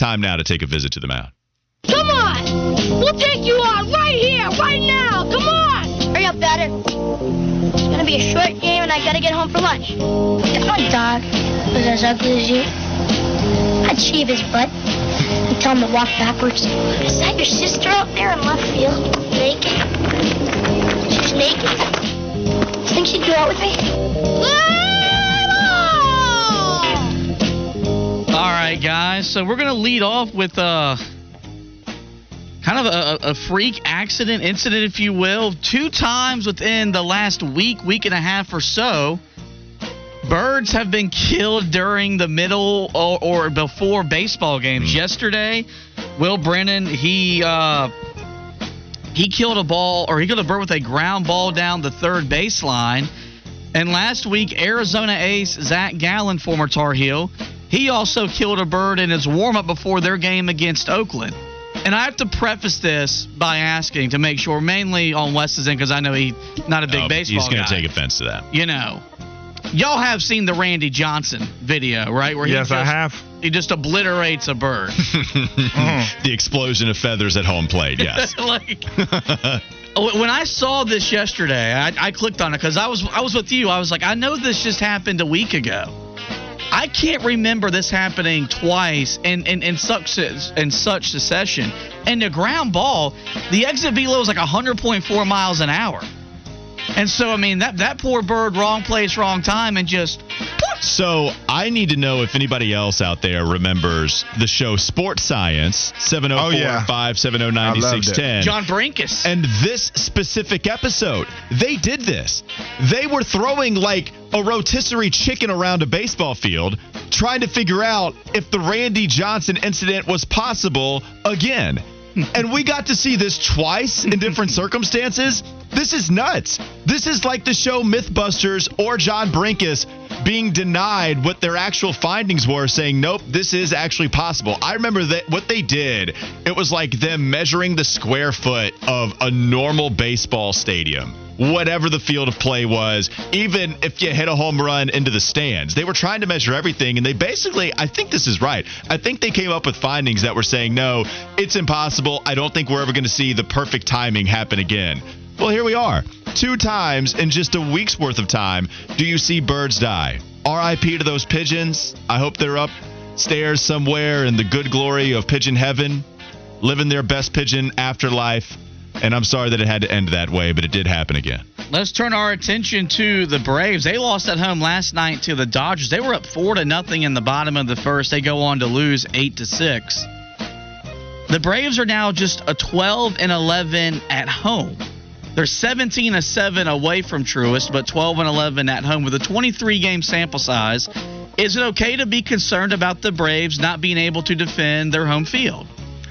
Time now to take a visit to the mound. Come on! We'll take you on right here, right now! Come on! Hurry up, batter. It's gonna be a short game and I gotta get home for lunch. If my dog was as ugly as you, I'd shave his butt and tell him to walk backwards. Is that your sister out there in left field? Naked? She's naked? Think she'd go out with me? Ah! All right, guys. So we're gonna lead off with uh, kind of a, a freak accident incident, if you will. Two times within the last week, week and a half or so, birds have been killed during the middle or, or before baseball games. Yesterday, Will Brennan he uh, he killed a ball or he killed a bird with a ground ball down the third baseline. And last week, Arizona ace Zach Gallen, former Tar Heel, he also killed a bird in his warm up before their game against Oakland. And I have to preface this by asking to make sure, mainly on Wes's end, because I know he's not a big Oh, baseball He's going to take offense to that. You know, y'all have seen the Randy Johnson video, right? Where he Yes, I just- have. He just obliterates a bird. the explosion of feathers at home plate, yes. like oh, when I saw this yesterday, I, I clicked on it because I was I was with you. I was like, I know this just happened a week ago. I can't remember this happening twice in, in, in such in such succession. And the ground ball, the exit velo was like 100.4 miles an hour. And so I mean that that poor bird, wrong place, wrong time, and just So I need to know if anybody else out there remembers the show Sports Science, 704 Oh, yeah. 570 9610. John Brenkus. And this specific episode, they did this. They were throwing like a rotisserie chicken around a baseball field, trying to figure out if the Randy Johnson incident was possible again. and we got to see this twice in different circumstances. This is nuts. This is like the show Mythbusters or John Brenkus being denied what their actual findings were, saying, nope, this is actually possible. I remember that what they did, it was like them measuring the square foot of a normal baseball stadium. Whatever the field of play was, even if you hit a home run into the stands, they were trying to measure everything. And they basically, I think this is right. I think they came up with findings that were saying, no, it's impossible. I don't think we're ever going to see the perfect timing happen again. Well, here we are. Two times in just a week's worth of time do you see birds die. RIP to those pigeons. I hope they're upstairs somewhere in the good glory of pigeon heaven, living their best pigeon afterlife. And I'm sorry that it had to end that way, but it did happen again. Let's turn our attention to the Braves. They lost at home last night to the Dodgers. They were up four to nothing in the bottom of the first. They go on to lose eight to six. The Braves are now just a 12 and 11 at home. They're 17 and 7 away from Truist, but 12 and 11 at home with a 23 game sample size. Is it okay to be concerned about the Braves not being able to defend their home field?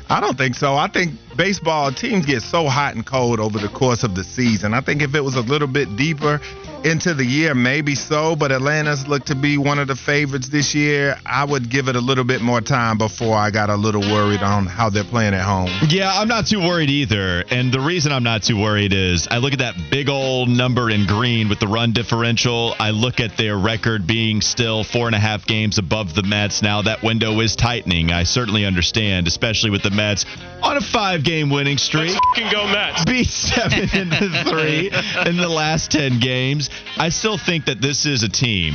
I don't think so. I think baseball teams get so hot and cold over the course of the season. I think if it was a little bit deeper into the year, maybe so, but Atlanta's looked to be one of the favorites this year. I would give it a little bit more time before I got a little worried on how they're playing at home. Yeah, I'm not too worried either. And the reason I'm not too worried is I look at that big old number in green with the run differential. I look at their record being still four and a half games above the Mets. Now that window is tightening. I certainly understand, especially with the Mets on a five game winning streak. Can go Mets. Be seven and three in the last ten games. I still think that this is a team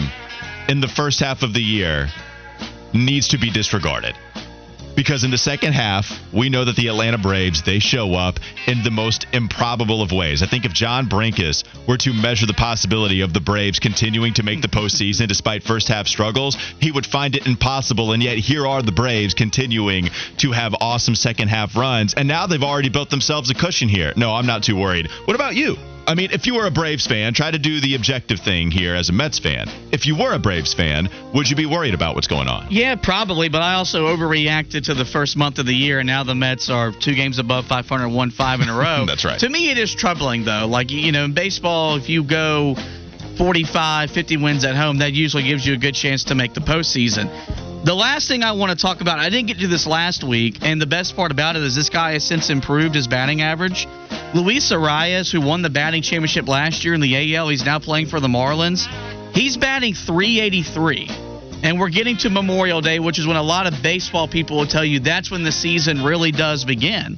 in the first half of the year needs to be disregarded. Because in the second half, we know that the Atlanta Braves, they show up in the most improbable of ways. I think if John Brenkus were to measure the possibility of the Braves continuing to make the postseason despite first half struggles, he would find it impossible. And yet here are the Braves continuing to have awesome second half runs. And now they've already built themselves a cushion here. No, I'm not too worried. What about you? I mean, if you were a Braves fan, try to do the objective thing here as a Mets fan. If you were a Braves fan, would you be worried about what's going on? Yeah, probably, but I also overreacted to the first month of the year, and now the Mets are two games above 500, won five in a row. That's right. To me, it is troubling, though. Like, you know, in baseball, if you go 45, 50 wins at home, that usually gives you a good chance to make the postseason. The last thing I want to talk about, I didn't get to this last week, and the best part about it is this guy has since improved his batting average. Luis Arraez, who won the batting championship last year in the AL, he's now playing for the Marlins. He's batting 383. And we're getting to Memorial Day, which is when a lot of baseball people will tell you that's when the season really does begin.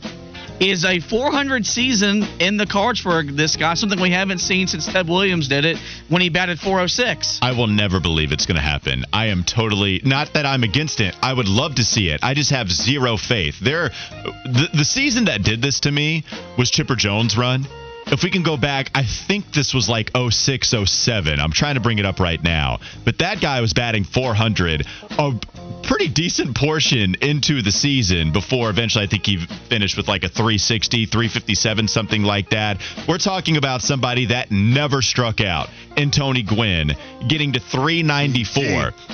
Is a 400 season in the cards for this guy, something we haven't seen since Ted Williams did it when he batted 406. I will never believe it's going to happen. I am totally not that I'm against it. I would love to see it. I just have zero faith. There, the, the season that did this to me was Chipper Jones' run. If we can go back, I think this was like 06, 07. I'm trying to bring it up right now. But that guy was batting 400, a pretty decent portion into the season before eventually I think he finished with like a 360, 357, something like that. We're talking about somebody that never struck out in Tony Gwynn, getting to 394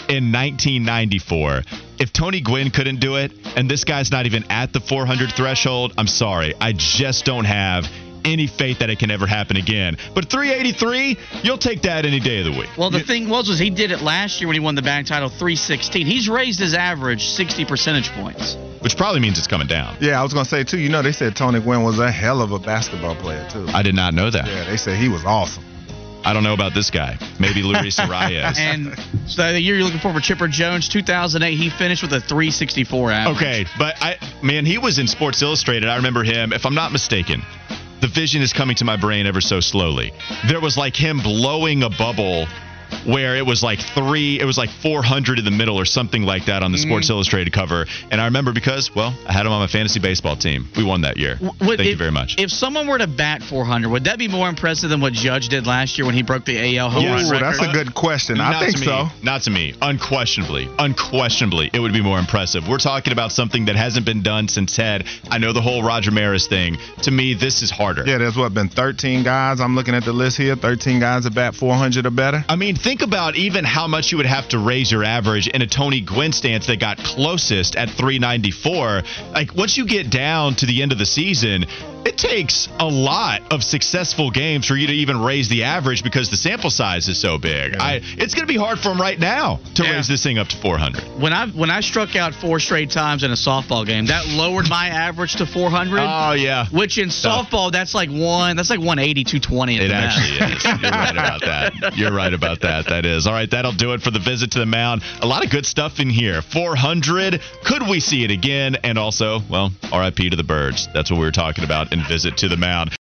in 1994. If Tony Gwynn couldn't do it, and this guy's not even at the 400 threshold, I'm sorry. I just don't have any faith that it can ever happen again. But 383, you'll take that any day of the week. Well, the thing was, was he did it last year when he won the batting title, 316. He's raised his average 60 percentage points. Which probably means it's coming down. Yeah, I was gonna say too. You know, they said Tony Gwynn was a hell of a basketball player too. I did not know that. Yeah, they said he was awesome. I don't know about this guy. Maybe Luis Arraez. and so the year you're looking for for Chipper Jones, 2008, he finished with a 364 average. Okay, but I man, he was in Sports Illustrated. I remember him, if I'm not mistaken. The vision is coming to my brain ever so slowly. There was like him blowing a bubble where it was like three, it was like 400 in the middle or something like that on the Sports Mm-hmm. Illustrated cover. And I remember because, well, I had him on my fantasy baseball team. We won that year. Would- Thank if, you very much. If someone were to bat 400, would that be more impressive than what Judge did last year when he broke the AL home Yes. run Ooh, record? that's a good question. I Not think to me. so. Not to me. Unquestionably. Unquestionably, it would be more impressive. We're talking about something that hasn't been done since Ted. I know the whole Roger Maris thing. To me, this is harder. Yeah, there's what been 13 guys. I'm looking at the list here. 13 guys that bat 400 or better. I mean, think about even how much you would have to raise your average in a Tony Gwynn stance that got closest at 394. Like, once you get down to the end of the season, it takes a lot of successful games for you to even raise the average because the sample size is so big. I, it's going to be hard for him right now to Yeah. raise this thing up to 400. when I when I struck out four straight times in a softball game, that lowered my average to 400. Oh, yeah. which in softball, that's like one. That's like 180, 220. It actually is. You're right about that. You're right about that. That is. All right, that'll do it for the visit to the mound. A lot of good stuff in here. 400. Could we see it again? And also, well, RIP to the birds. That's what we were talking about in visit to the mound.